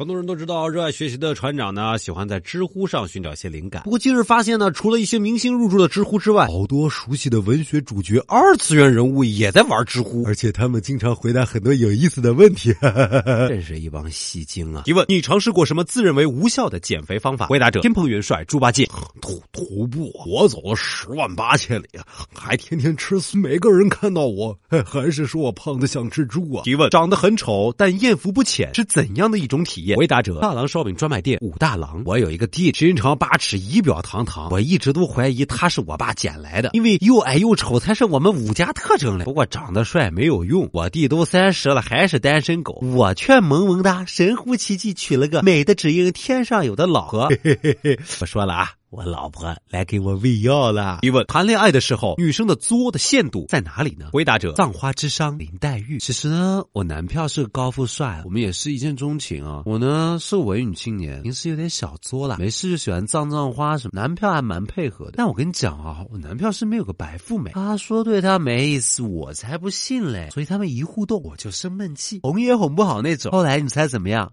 很多人都知道，热爱学习的船长呢，喜欢在知乎上寻找一些灵感。不过近日发现呢，除了一些明星入驻的知乎之外，好多熟悉的文学主角、二次元人物也在玩知乎，而且他们经常回答很多有意思的问题，真是一帮戏精啊！提问：你尝试过什么自认为无效的减肥方法？回答者：天蓬元帅猪八戒。徒徒步，我走了十万八千里，还天天吃素，每个人看到我，还是说我胖的像只猪啊！提问：长得很丑，但艳福不浅，是怎样的一种体验？回答者：大郎烧饼专卖店武大郎。我有一个弟，身长八尺，仪表堂堂，我一直都怀疑他是我爸捡来的，因为又矮又丑才是我们武家特征嘞。不过长得帅没有用，我弟都三十了还是单身狗，我却萌萌哒，神乎其技娶了个美的只应天上有的老婆。不说了啊。我老婆来给我喂药了。提问：谈恋爱的时候，女生的作的限度在哪里呢？回答者：葬花之殇林黛玉。其实呢，我男票是个高富帅，我们也是一见钟情啊。我呢是文艺青年，平时有点小作啦，没事就喜欢葬葬花什么。男票还蛮配合的。但我跟你讲啊，我男票身边有个白富美，他说对他没意思，我才不信嘞。所以他们一互动，我就生闷气，哄也哄不好那种。后来你猜怎么样？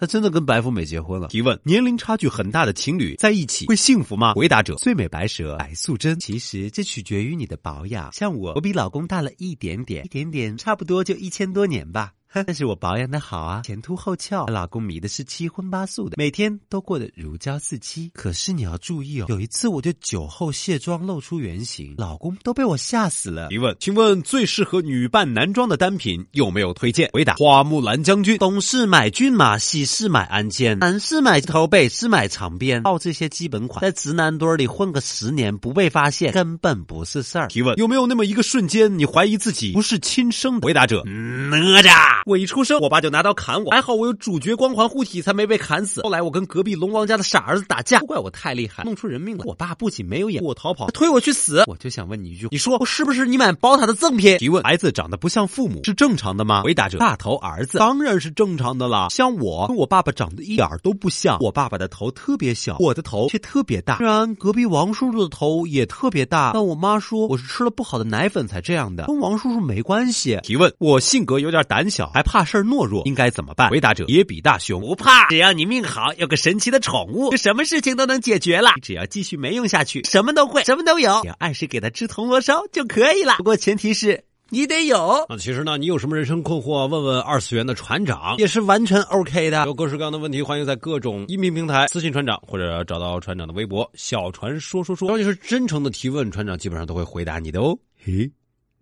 他真的跟白富美结婚了？提问：年龄差距很大的情侣在一起会幸福吗？回答者：最美白蛇白素贞。其实这取决于你的保养。像我，我比老公大了一点点，一点点，差不多就一千多年吧。但是我保养的好啊，前凸后翘。老公迷的是七荤八素的，每天都过得如胶似漆。可是你要注意哦，有一次我就酒后卸妆露出原形，老公都被我吓死了。提问：请问最适合女扮男装的单品有没有推荐？回答：花木兰将军。东市买骏马，西市买鞍鞯，南市买头，北市买长鞭。靠这些基本款，在直男堆里混个十年不被发现，根本不是事儿。提问：有没有那么一个瞬间，你怀疑自己不是亲生的？回答者：哪吒。我一出生，我爸就拿刀砍我，还好我有主角光环护体，才没被砍死。后来我跟隔壁龙王家的傻儿子打架，都怪我太厉害，弄出人命了。我爸不仅没有演我逃跑，还推我去死。我就想问你一句，你说我是不是你买宝塔的赠品？提问：孩子长得不像父母是正常的吗？回答者：大头儿子当然是正常的了。像我跟我爸爸长得一点都不像，我爸爸的头特别小，我的头却特别大。虽然隔壁王叔叔的头也特别大，但我妈说我是吃了不好的奶粉才这样的，跟王叔叔没关系。提问：我性格有点胆小。还怕事儿懦弱，应该怎么办？回答者：野比大雄，不怕，只要你命好，有个神奇的宠物，就什么事情都能解决了。只要继续没用下去，什么都会，什么都有。要按时给他吃铜锣烧就可以了。不过前提是你得有。那其实呢，你有什么人生困惑，问问二次元的船长也是完全 OK 的。有各式各样的问题，欢迎在各种音频平台私信船长，或者找到船长的微博“小船说说说”。只要你是真诚的提问，船长基本上都会回答你的哦。嘿，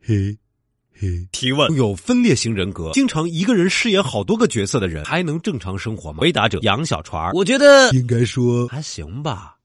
嘿。提问：有分裂型人格，经常一个人饰演好多个角色的人，还能正常生活吗？回答者：杨小船。我觉得应该说还行吧。